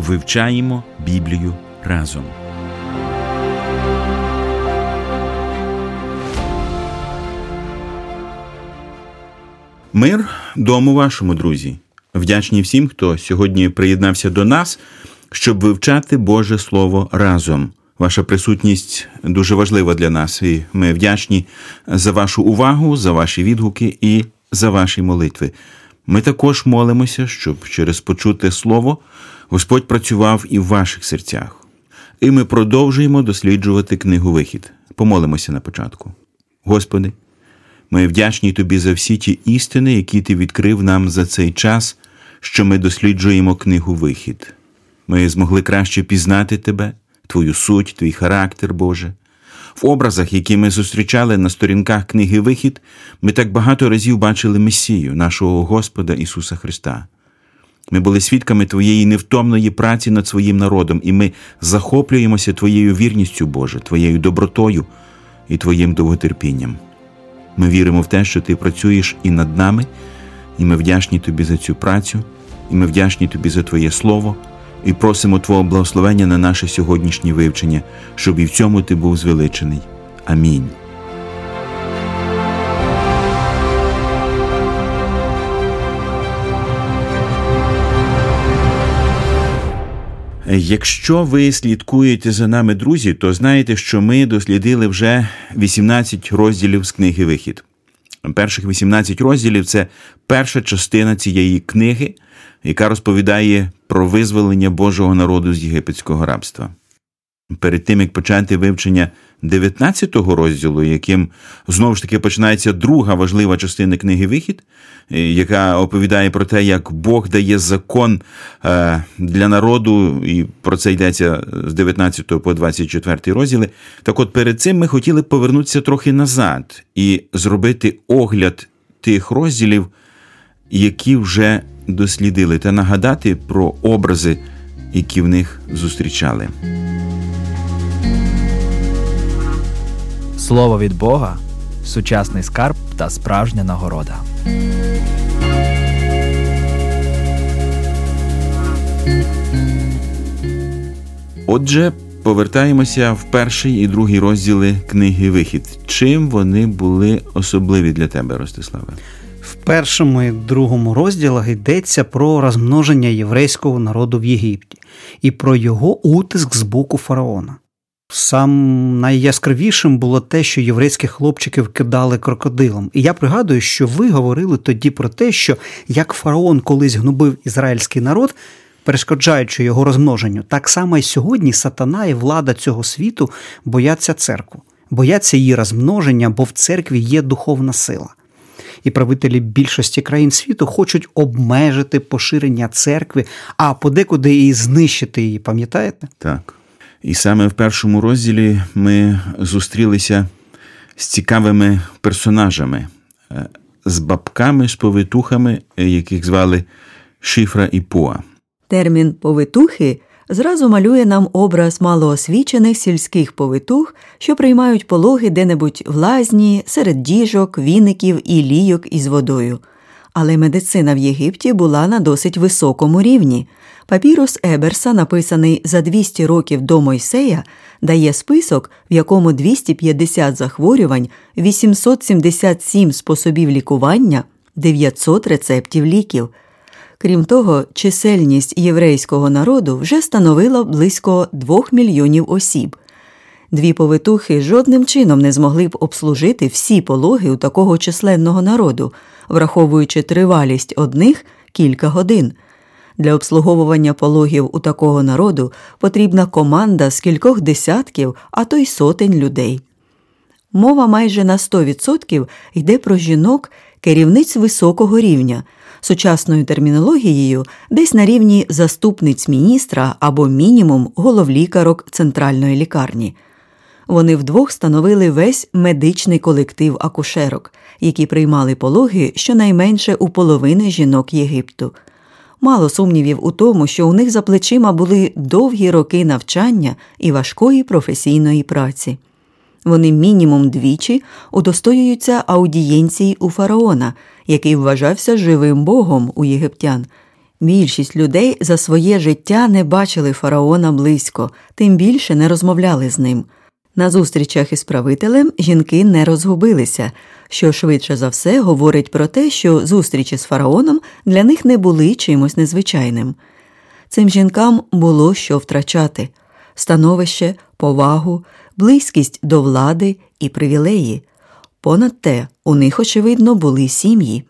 Вивчаємо Біблію разом. Мир дому вашому, друзі. Вдячні всім, хто сьогодні приєднався до нас, щоб вивчати Боже Слово разом. Ваша присутність дуже важлива для нас, і ми вдячні за вашу увагу, за ваші відгуки і за ваші молитви. Ми також молимося, щоб через почуте слово Господь працював і в ваших серцях. І ми продовжуємо досліджувати книгу Вихід. Помолимося на початку. Господи, ми вдячні Тобі за всі ті істини, які Ти відкрив нам за цей час, що ми досліджуємо книгу Вихід. Ми змогли краще пізнати Тебе, Твою суть, Твій характер, Боже. В образах, які ми зустрічали на сторінках книги Вихід, ми так багато разів бачили Месію, нашого Господа Ісуса Христа. Ми були свідками Твоєї невтомної праці над своїм народом, і ми захоплюємося Твоєю вірністю, Боже, Твоєю добротою і Твоїм довготерпінням. Ми віримо в те, що Ти працюєш і над нами, і ми вдячні Тобі за цю працю, і ми вдячні Тобі за Твоє Слово, і просимо Твого благословення на наше сьогоднішнє вивчення, щоб і в цьому Ти був звеличений. Амінь. Якщо ви слідкуєте за нами, друзі, то знаєте, що ми дослідили вже 18 розділів з книги Вихід. Перших 18 розділів це перша частина цієї книги, яка розповідає про визволення Божого народу з єгипетського рабства. Перед тим як почати вивчення 19-го розділу, яким знову ж таки починається друга важлива частина книги Вихід, е, яка оповідає про те, як Бог дає закон е, для народу, і про це йдеться з 19 по 24 розділи. Так от перед цим ми хотіли повернутися трохи назад і зробити огляд тих розділів, які вже дослідили, та нагадати про образи, які в них зустрічали. Слово від Бога, сучасний скарб та справжня нагорода. Отже, повертаємося в перший і другий розділи книги Вихід. Чим вони були особливі для тебе, Ростиславе? Першому і другому розділах йдеться про розмноження єврейського народу в Єгипті і про його утиск з боку фараона. Сам найяскравішим було те, що єврейських хлопчиків кидали крокодилом. І я пригадую, що ви говорили тоді про те, що як фараон колись гнобив ізраїльський народ, перешкоджаючи його розмноженню, так само і сьогодні сатана і влада цього світу бояться церкву, бояться її розмноження, бо в церкві є духовна сила. І правителі більшості країн світу хочуть обмежити поширення церкви, а подекуди і знищити її, пам'ятаєте? Так. І саме в першому розділі ми зустрілися з цікавими персонажами, е, з бабками, з повитухами, е, яких звали Шифра і Поа. Термін повитухи зразу малює нам образ малоосвічених сільських повитух, що приймають пологи де-небудь в лазні, серед діжок, віників і лійок із водою. Але медицина в Єгипті була на досить високому рівні. Папірус Еберса, написаний за 200 років до Мойсея, дає список, в якому 250 захворювань, 877 способів лікування, 900 рецептів ліків. Крім того, чисельність єврейського народу вже становила близько 2 мільйонів осіб. Дві повитухи жодним чином не змогли б обслужити всі пологи у такого численного народу, враховуючи тривалість одних кілька годин. Для обслуговування пологів у такого народу потрібна команда з кількох десятків, а то й сотень людей. Мова майже на 100% йде про жінок, керівниць високого рівня, сучасною термінологією десь на рівні заступниць міністра або мінімум головлікарок центральної лікарні. Вони вдвох становили весь медичний колектив акушерок, які приймали пологи щонайменше у половини жінок Єгипту. Мало сумнівів у тому, що у них за плечима були довгі роки навчання і важкої професійної праці. Вони мінімум двічі удостоюються аудієнції у фараона, який вважався живим богом у єгиптян. Більшість людей за своє життя не бачили фараона близько, тим більше не розмовляли з ним. На зустрічах із правителем жінки не розгубилися, що швидше за все говорить про те, що зустрічі з фараоном для них не були чимось незвичайним. Цим жінкам було що втрачати становище, повагу, близькість до влади і привілеї. Понад те, у них, очевидно, були сім'ї.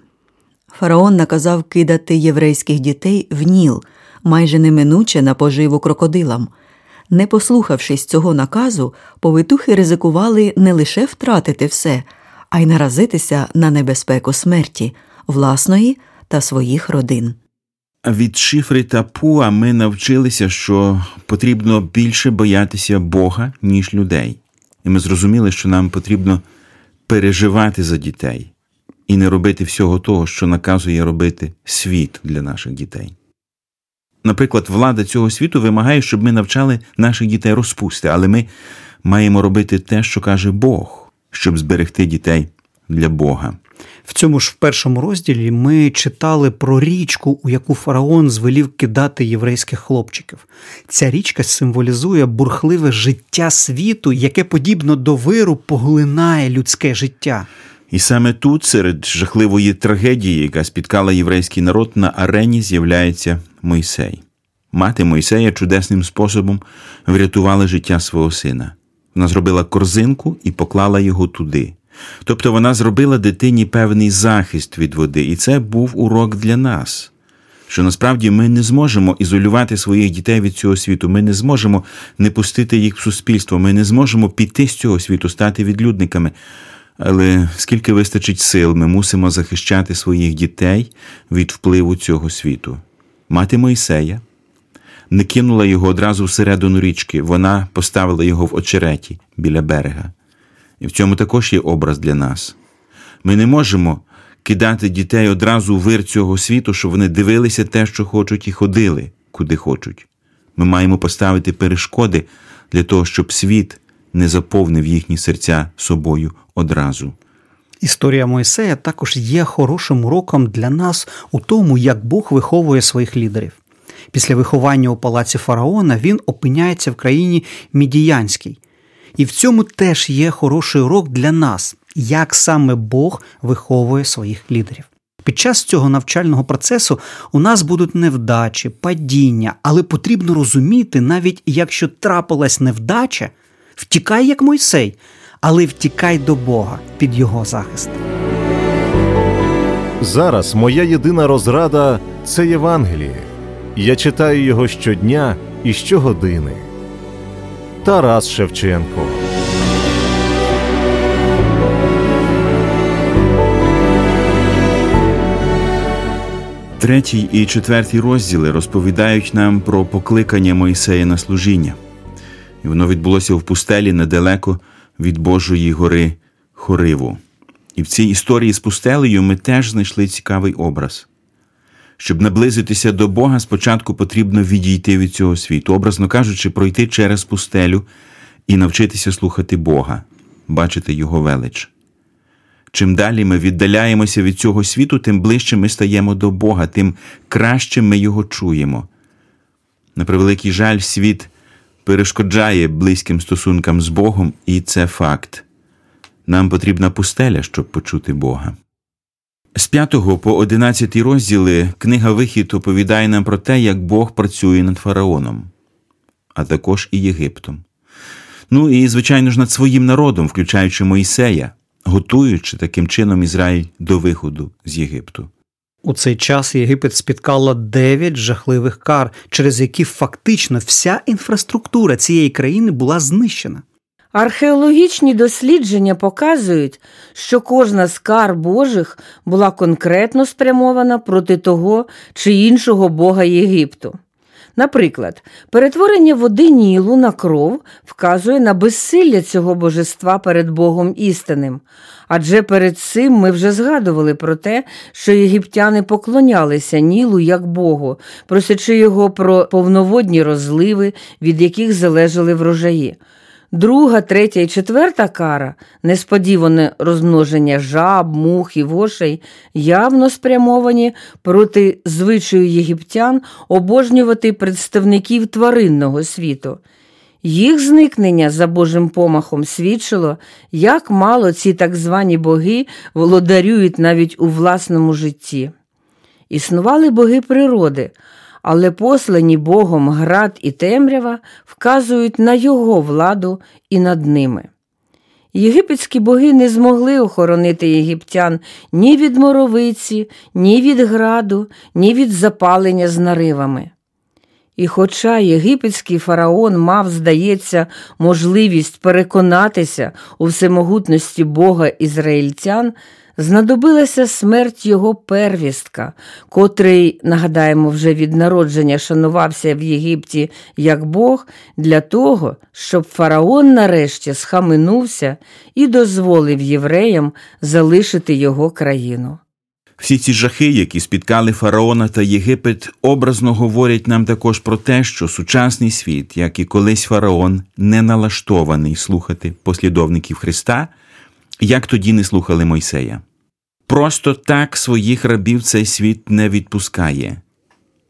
Фараон наказав кидати єврейських дітей в Ніл, майже неминуче на поживу крокодилам. Не послухавшись цього наказу, повитухи ризикували не лише втратити все, а й наразитися на небезпеку смерті власної та своїх родин. Від шифри та пуа ми навчилися, що потрібно більше боятися Бога, ніж людей. І ми зрозуміли, що нам потрібно переживати за дітей і не робити всього того, що наказує робити світ для наших дітей. Наприклад, влада цього світу вимагає, щоб ми навчали наших дітей розпусти, але ми маємо робити те, що каже Бог, щоб зберегти дітей для Бога. В цьому ж першому розділі ми читали про річку, у яку фараон звелів кидати єврейських хлопчиків. Ця річка символізує бурхливе життя світу, яке подібно до виру поглинає людське життя. І саме тут, серед жахливої трагедії, яка спіткала єврейський народ, на арені з'являється Мойсей. Мати Мойсея чудесним способом врятувала життя свого сина. Вона зробила корзинку і поклала його туди. Тобто вона зробила дитині певний захист від води, і це був урок для нас. Що насправді ми не зможемо ізолювати своїх дітей від цього світу, ми не зможемо не пустити їх в суспільство, ми не зможемо піти з цього світу, стати відлюдниками. Але скільки вистачить сил, ми мусимо захищати своїх дітей від впливу цього світу. Мати Мойсея не кинула його одразу всередину річки, вона поставила його в очереті біля берега. І в цьому також є образ для нас. Ми не можемо кидати дітей одразу в вир цього світу, щоб вони дивилися те, що хочуть, і ходили, куди хочуть. Ми маємо поставити перешкоди для того, щоб світ не заповнив їхні серця собою одразу. Історія Мойсея також є хорошим уроком для нас у тому, як Бог виховує своїх лідерів. Після виховання у палаці фараона він опиняється в країні Мідіянській. І в цьому теж є хороший урок для нас, як саме Бог виховує своїх лідерів. Під час цього навчального процесу у нас будуть невдачі, падіння, але потрібно розуміти, навіть якщо трапилась невдача, втікай як Мойсей, але втікай до Бога під його захист. Зараз моя єдина розрада це Євангеліє. Я читаю його щодня і щогодини. Тарас Шевченко. Третій і четвертий розділи розповідають нам про покликання Мойсея на служіння, і воно відбулося в пустелі недалеко від Божої гори Хориву. І в цій історії з пустелею ми теж знайшли цікавий образ. Щоб наблизитися до Бога, спочатку потрібно відійти від цього світу, образно кажучи, пройти через пустелю і навчитися слухати Бога, бачити Його велич. Чим далі ми віддаляємося від цього світу, тим ближче ми стаємо до Бога, тим краще ми його чуємо. На превеликий жаль, світ перешкоджає близьким стосункам з Богом, і це факт. Нам потрібна пустеля, щоб почути Бога. З 5 по 11 розділи книга Вихід оповідає нам про те, як Бог працює над фараоном, а також і Єгиптом. Ну і, звичайно ж, над своїм народом, включаючи Моїсея, готуючи таким чином Ізраїль до виходу з Єгипту. У цей час Єгипет спіткало дев'ять жахливих кар, через які фактично вся інфраструктура цієї країни була знищена. Археологічні дослідження показують, що кожна з кар Божих була конкретно спрямована проти того чи іншого бога Єгипту. Наприклад, перетворення води Нілу на кров вказує на безсилля цього божества перед Богом істинним, адже перед цим ми вже згадували про те, що єгиптяни поклонялися Нілу як Богу, просячи його про повноводні розливи, від яких залежали врожаї. Друга, третя і четверта кара, несподіване розмноження жаб, мух і вошей, явно спрямовані проти звичаю єгиптян обожнювати представників тваринного світу. Їх зникнення за Божим помахом свідчило, як мало ці так звані боги володарюють навіть у власному житті. Існували боги природи але послані Богом град і темрява вказують на його владу і над ними. Єгипетські боги не змогли охоронити єгиптян ні від моровиці, ні від граду, ні від запалення з наривами. І хоча єгипетський фараон мав, здається, можливість переконатися у всемогутності Бога ізраїльтян, знадобилася смерть його первістка, котрий, нагадаємо, вже від народження шанувався в Єгипті як Бог, для того, щоб фараон нарешті схаменувся і дозволив євреям залишити його країну. Всі ці жахи, які спіткали фараона та Єгипет, образно говорять нам також про те, що сучасний світ, як і колись фараон, не налаштований слухати послідовників Христа, як тоді не слухали Мойсея. Просто так своїх рабів цей світ не відпускає.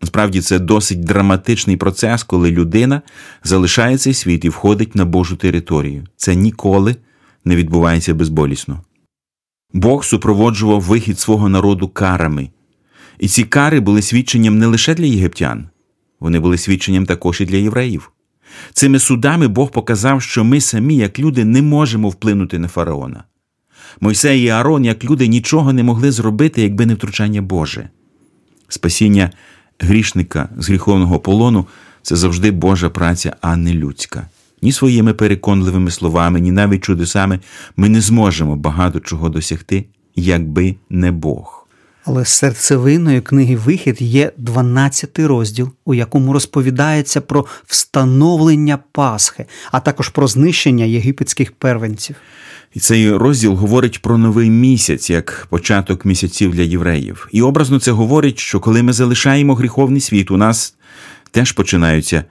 Насправді це досить драматичний процес, коли людина залишає цей світ і входить на Божу територію. Це ніколи не відбувається безболісно. Бог супроводжував вихід свого народу карами, і ці кари були свідченням не лише для єгиптян, вони були свідченням також і для євреїв. Цими судами Бог показав, що ми самі, як люди, не можемо вплинути на фараона. Мойсей і Аарон, як люди, нічого не могли зробити, якби не втручання Боже. Спасіння грішника з гріховного полону це завжди Божа праця, а не людська. Ні своїми переконливими словами, ні навіть чудесами ми не зможемо багато чого досягти, якби не Бог. Але серцевиною книги Вихід є 12 розділ, у якому розповідається про встановлення Пасхи, а також про знищення єгипетських первенців. І цей розділ говорить про новий місяць як початок місяців для євреїв. І образно це говорить, що коли ми залишаємо гріховний світ, у нас теж починаються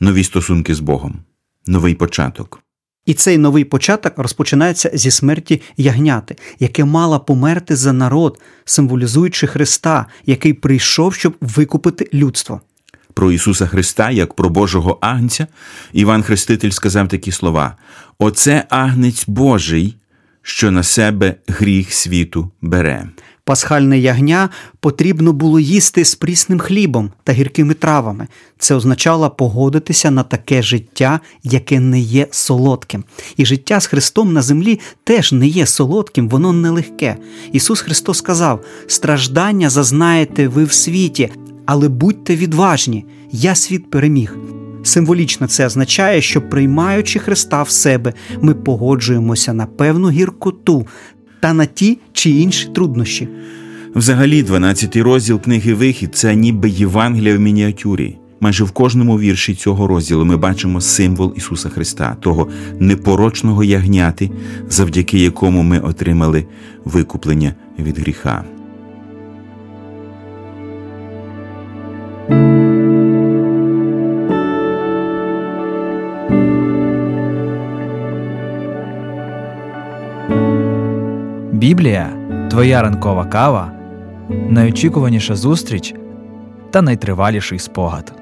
нові стосунки з Богом, новий початок. І цей новий початок розпочинається зі смерті ягняти, яке мало померти за народ, символізуючи Христа, який прийшов, щоб викупити людство. Про Ісуса Христа, як про Божого Агнця, Іван Хреститель сказав такі слова: Оце агнець Божий, що на себе гріх світу бере. Пасхальне ягня потрібно було їсти з прісним хлібом та гіркими травами. Це означало погодитися на таке життя, яке не є солодким. І життя з Христом на землі теж не є солодким, воно нелегке. Ісус Христос сказав: страждання зазнаєте ви в світі, але будьте відважні, я світ переміг. Символічно це означає, що приймаючи Христа в себе, ми погоджуємося на певну гіркоту та на ті чи інші труднощі. Взагалі, 12-й розділ книги Вихід це ніби Євангелія в мініатюрі. Майже в кожному вірші цього розділу ми бачимо символ Ісуса Христа, того непорочного ягняти, завдяки якому ми отримали викуплення від гріха. Біблія твоя ранкова кава, найочікуваніша зустріч та найтриваліший спогад.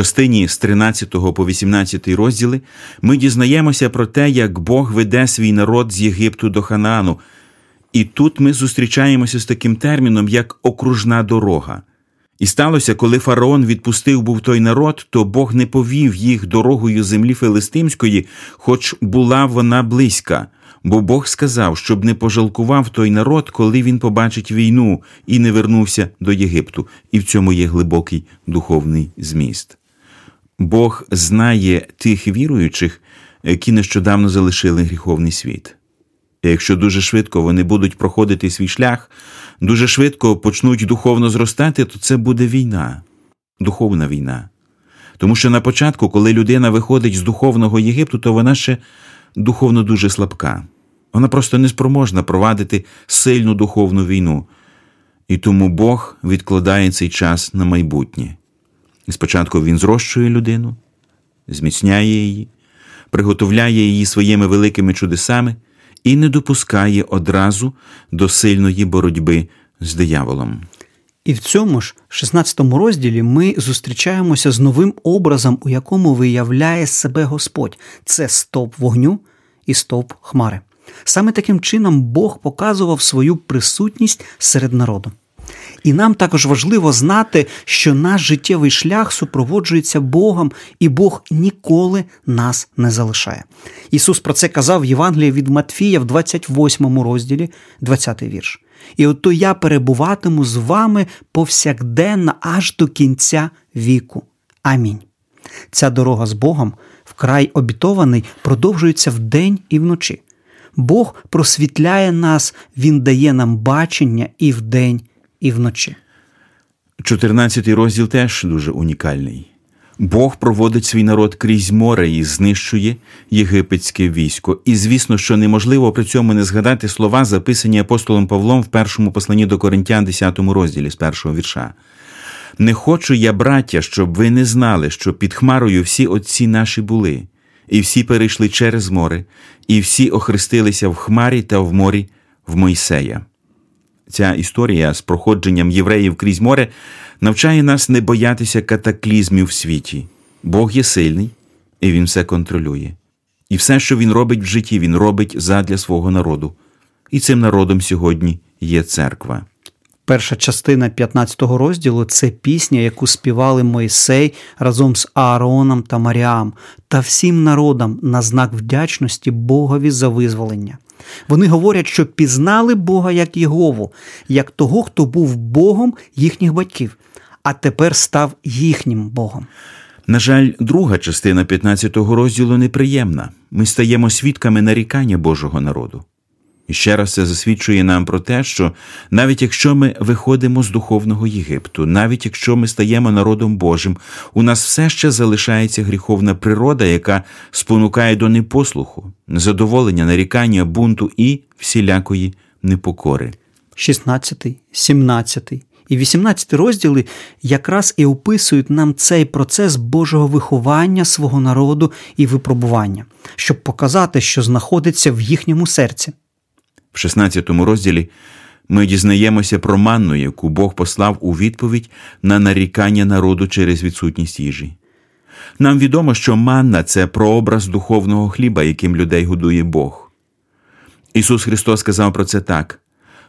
Частині з 13 по 18 розділи ми дізнаємося про те, як Бог веде свій народ з Єгипту до Ханаану. І тут ми зустрічаємося з таким терміном, як окружна дорога. І сталося, коли фараон відпустив був той народ, то Бог не повів їх дорогою землі Филистимської, хоч була вона близька. Бо Бог сказав, щоб не пожалкував той народ, коли він побачить війну і не вернувся до Єгипту, і в цьому є глибокий духовний зміст. Бог знає тих віруючих, які нещодавно залишили гріховний світ. Якщо дуже швидко вони будуть проходити свій шлях, дуже швидко почнуть духовно зростати, то це буде війна, духовна війна. Тому що на початку, коли людина виходить з духовного Єгипту, то вона ще духовно дуже слабка. Вона просто не спроможна провадити сильну духовну війну. І тому Бог відкладає цей час на майбутнє. Спочатку він зрощує людину, зміцняє її, приготовляє її своїми великими чудесами і не допускає одразу до сильної боротьби з дияволом. І в цьому ж 16 розділі ми зустрічаємося з новим образом, у якому виявляє себе Господь. Це стовп вогню і стовп хмари. Саме таким чином Бог показував свою присутність серед народу. І нам також важливо знати, що наш життєвий шлях супроводжується Богом, і Бог ніколи нас не залишає. Ісус про це казав в Євангелії від Матфія в 28 розділі, 20 вірш. І ото я перебуватиму з вами повсякденно аж до кінця віку. Амінь. Ця дорога з Богом, вкрай обітований, продовжується вдень і вночі. Бог просвітляє нас, Він дає нам бачення і вдень, і вночі. 14 розділ теж дуже унікальний. Бог проводить свій народ крізь море і знищує єгипетське військо. І звісно, що неможливо при цьому не згадати слова, записані апостолом Павлом в першому посланні до Коринтян, 10 розділі з першого вірша. Не хочу я, браття, щоб ви не знали, що під хмарою всі отці наші були, і всі перейшли через море, і всі охрестилися в хмарі та в морі в Мойсея. Ця історія з проходженням євреїв крізь море навчає нас не боятися катаклізмів в світі. Бог є сильний, і Він все контролює. І все, що Він робить в житті, Він робить задля свого народу. І цим народом сьогодні є церква. Перша частина 15 розділу це пісня, яку співали Мойсей разом з Аароном та Маріам та всім народам на знак вдячності Богові за визволення. Вони говорять, що пізнали Бога як Єгову, як того, хто був Богом їхніх батьків, а тепер став їхнім Богом. На жаль, друга частина 15-го розділу неприємна. Ми стаємо свідками нарікання Божого народу. І ще раз це засвідчує нам про те, що навіть якщо ми виходимо з духовного Єгипту, навіть якщо ми стаємо народом Божим, у нас все ще залишається гріховна природа, яка спонукає до непослуху, незадоволення, нарікання, бунту і всілякої непокори. 16, 17 і 18 розділи якраз і описують нам цей процес Божого виховання свого народу і випробування, щоб показати, що знаходиться в їхньому серці. В 16 розділі ми дізнаємося про манну, яку Бог послав у відповідь на нарікання народу через відсутність їжі. Нам відомо, що манна це прообраз духовного хліба, яким людей годує Бог. Ісус Христос сказав про це так: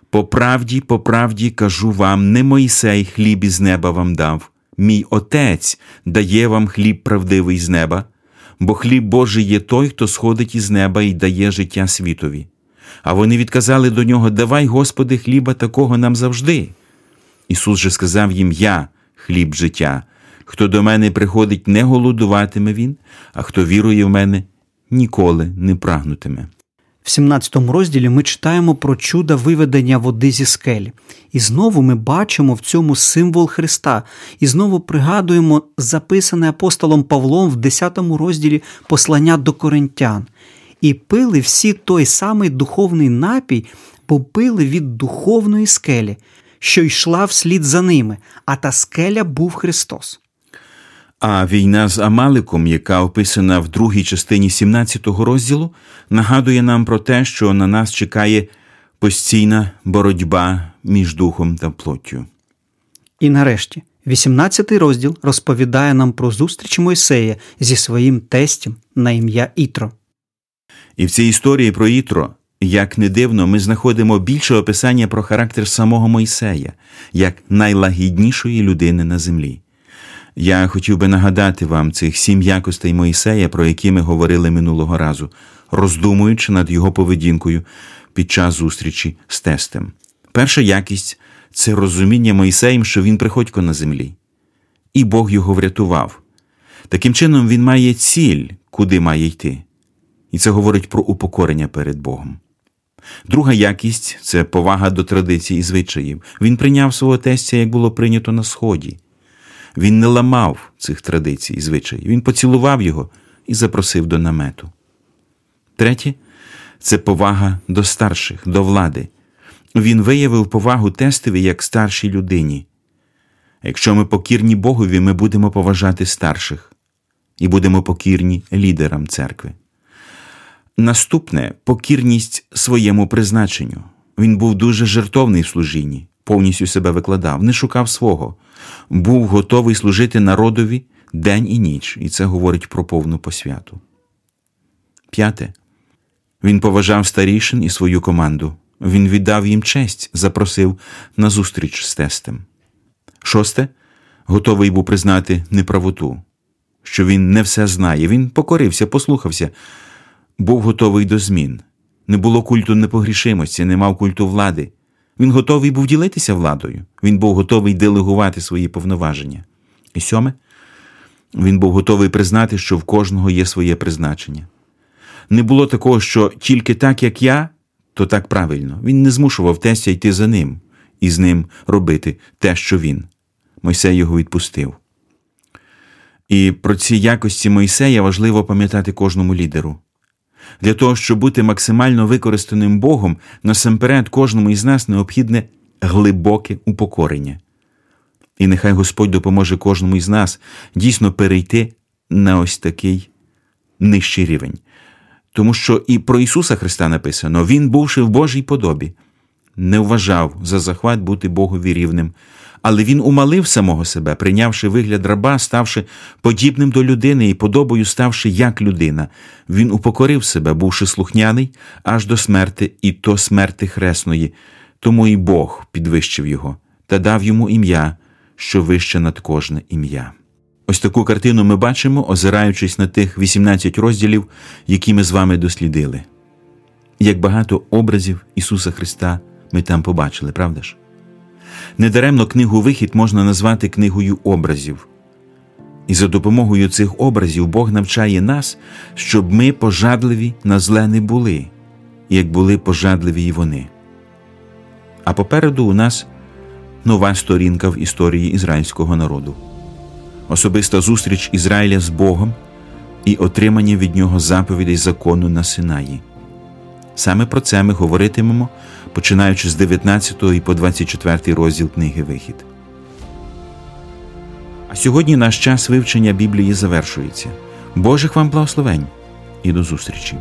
по правді, по правді кажу вам, не Мойсей хліб із неба вам дав, мій Отець дає вам хліб правдивий з неба, бо хліб Божий є той, хто сходить із неба і дає життя світові. А вони відказали до нього: Давай, Господи, хліба такого нам завжди. Ісус же сказав їм: Я хліб життя. Хто до мене приходить, не голодуватиме він, а хто вірує в мене, ніколи не прагнутиме. В 17 розділі ми читаємо про чудо виведення води зі скелі. І знову ми бачимо в цьому символ Христа, і знову пригадуємо записане апостолом Павлом в 10 розділі послання до коринтян. І пили всі той самий духовний напій, бо пили від духовної скелі, що йшла вслід за ними, а та скеля був Христос. А війна з Амаликом, яка описана в другій частині 17-го розділу, нагадує нам про те, що на нас чекає постійна боротьба між духом та плоттю. І нарешті, 18 розділ розповідає нам про зустріч Мойсея зі своїм тестем на ім'я Ітро. І в цій історії про Ітро Як не дивно, ми знаходимо більше описання про характер самого Мойсея як найлагіднішої людини на землі. Я хотів би нагадати вам цих сім якостей Моїсея, про які ми говорили минулого разу, роздумуючи над його поведінкою під час зустрічі з тестем. Перша якість це розуміння Моїсеєм, що він приходько на землі, і Бог його врятував. Таким чином, він має ціль, куди має йти. І це говорить про упокорення перед Богом. Друга якість це повага до традицій і звичаїв. Він прийняв свого тестя, як було прийнято на Сході. Він не ламав цих традицій і звичаїв. Він поцілував його і запросив до намету. Третє це повага до старших, до влади. Він виявив повагу тестові як старшій людині. Якщо ми покірні Богові, ми будемо поважати старших і будемо покірні лідерам церкви. Наступне покірність своєму призначенню. Він був дуже жертовний в служінні, повністю себе викладав, не шукав свого, був готовий служити народові день і ніч, і це говорить про повну посвяту. П'яте. Він поважав старішин і свою команду. Він віддав їм честь, запросив на зустріч з тестем. Шосте. Готовий був признати неправоту, що він не все знає. Він покорився, послухався, був готовий до змін. Не було культу непогрішимості, не мав культу влади. Він готовий був ділитися владою. Він був готовий делегувати свої повноваження. І сьоме, він був готовий признати, що в кожного є своє призначення. Не було такого, що тільки так, як я, то так правильно. Він не змушував тестя йти за ним і з ним робити те, що він. Мойсей його відпустив. І про ці якості Мойсея важливо пам'ятати кожному лідеру. Для того, щоб бути максимально використаним Богом, насамперед кожному із нас необхідне глибоке упокорення. І нехай Господь допоможе кожному із нас дійсно перейти на ось такий нижчий рівень. Тому що і про Ісуса Христа написано: Він, бувши в Божій подобі, не вважав за захват бути Богові рівним, але він умалив самого себе, прийнявши вигляд раба, ставши подібним до людини і подобою ставши як людина. Він упокорив себе, бувши слухняний аж до смерти, і то смерти хресної, тому і Бог підвищив його та дав йому ім'я, що вище над кожне ім'я. Ось таку картину ми бачимо, озираючись на тих 18 розділів, які ми з вами дослідили. Як багато образів Ісуса Христа ми там побачили, правда ж? Недаремно книгу Вихід можна назвати книгою образів. І за допомогою цих образів Бог навчає нас, щоб ми пожадливі на зле не були, як були пожадливі й вони. А попереду у нас нова сторінка в історії ізраїльського народу, особиста зустріч Ізраїля з Богом і отримання від нього заповідей закону на Синаї. Саме про це ми говоритимемо, починаючи з 19 і по 24 розділ книги Вихід. А сьогодні наш час вивчення Біблії завершується. Божих вам благословень і до зустрічі!